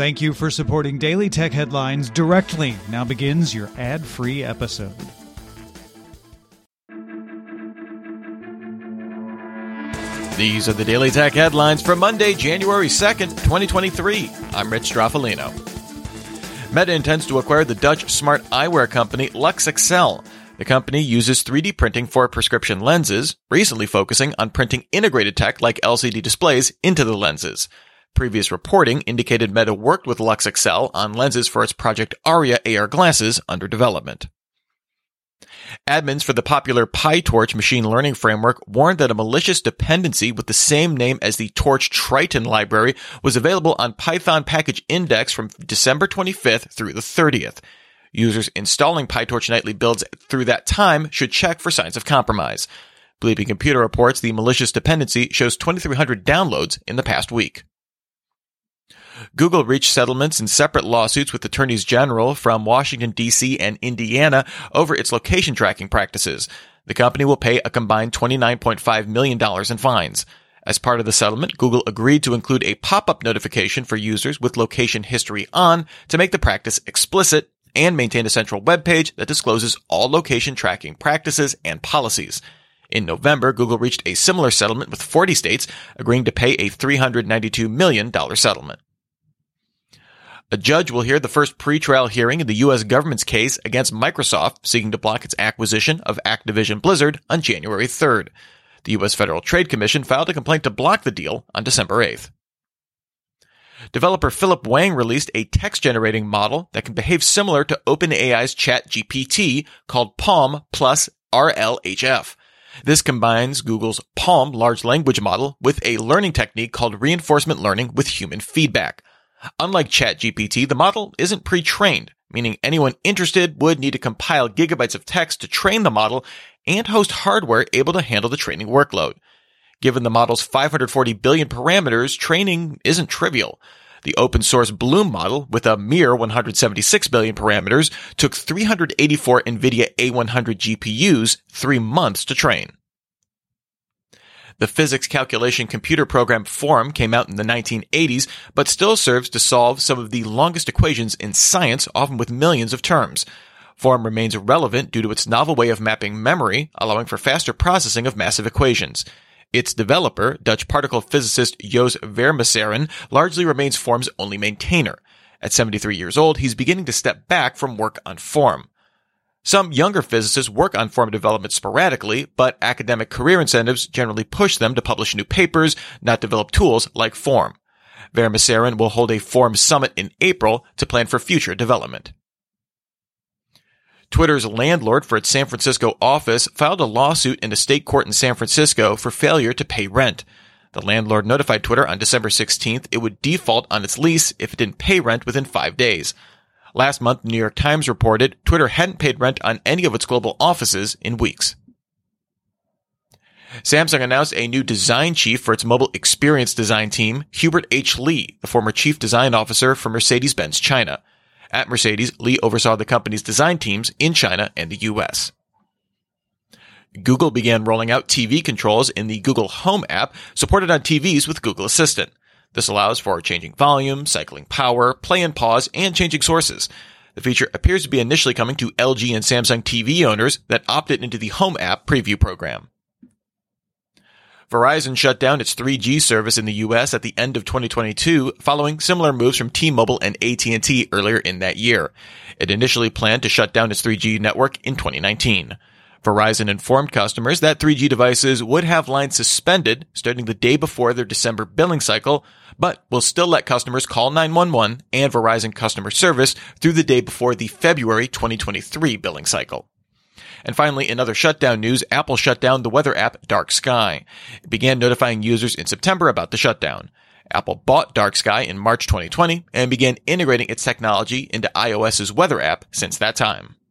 Thank you for supporting Daily Tech Headlines directly. Now begins your ad free episode. These are the Daily Tech headlines for Monday, January 2nd, 2023. I'm Rich Stroffolino. Meta intends to acquire the Dutch smart eyewear company LuxExcel. The company uses 3D printing for prescription lenses, recently focusing on printing integrated tech like LCD displays into the lenses. Previous reporting indicated Meta worked with LuxExcel on lenses for its Project Aria AR glasses under development. Admins for the popular PyTorch machine learning framework warned that a malicious dependency with the same name as the Torch Triton library was available on Python package index from December 25th through the 30th. Users installing PyTorch nightly builds through that time should check for signs of compromise. Bleeping Computer reports the malicious dependency shows 2,300 downloads in the past week. Google reached settlements in separate lawsuits with attorneys general from Washington, D.C. and Indiana over its location tracking practices. The company will pay a combined $29.5 million in fines. As part of the settlement, Google agreed to include a pop-up notification for users with location history on to make the practice explicit and maintain a central web page that discloses all location tracking practices and policies. In November, Google reached a similar settlement with 40 states, agreeing to pay a $392 million settlement. A judge will hear the first pretrial hearing in the U.S. government's case against Microsoft seeking to block its acquisition of Activision Blizzard on January 3rd. The U.S. Federal Trade Commission filed a complaint to block the deal on December 8th. Developer Philip Wang released a text generating model that can behave similar to OpenAI's ChatGPT called PaLM plus RLHF. This combines Google's PaLM large language model with a learning technique called reinforcement learning with human feedback. Unlike ChatGPT, the model isn't pre-trained, meaning anyone interested would need to compile gigabytes of text to train the model and host hardware able to handle the training workload. Given the model's 540 billion parameters, training isn't trivial. The open source Bloom model, with a mere 176 billion parameters, took 384 NVIDIA A100 GPUs three months to train. The physics calculation computer program Form came out in the 1980s, but still serves to solve some of the longest equations in science, often with millions of terms. Form remains relevant due to its novel way of mapping memory, allowing for faster processing of massive equations. Its developer, Dutch particle physicist Jos Vermaseren, largely remains Form's only maintainer. At 73 years old, he's beginning to step back from work on Form. Some younger physicists work on form development sporadically, but academic career incentives generally push them to publish new papers, not develop tools like Form. Vermaseren will hold a Form summit in April to plan for future development. Twitter's landlord for its San Francisco office filed a lawsuit in a state court in San Francisco for failure to pay rent. The landlord notified Twitter on December 16th it would default on its lease if it didn't pay rent within five days. Last month, the New York Times reported Twitter hadn't paid rent on any of its global offices in weeks. Samsung announced a new design chief for its mobile experience design team, Hubert H. Lee, the former chief design officer for Mercedes-Benz China. At Mercedes, Lee oversaw the company's design teams in China and the US. Google began rolling out TV controls in the Google Home app supported on TVs with Google Assistant. This allows for changing volume, cycling power, play and pause, and changing sources. The feature appears to be initially coming to LG and Samsung TV owners that opted into the Home app preview program. Verizon shut down its 3G service in the US at the end of 2022 following similar moves from T-Mobile and AT&T earlier in that year. It initially planned to shut down its 3G network in 2019. Verizon informed customers that 3G devices would have lines suspended starting the day before their December billing cycle, but will still let customers call 911 and Verizon customer service through the day before the February 2023 billing cycle. And finally, in other shutdown news, Apple shut down the weather app Dark Sky. It began notifying users in September about the shutdown. Apple bought Dark Sky in March 2020 and began integrating its technology into iOS's weather app since that time.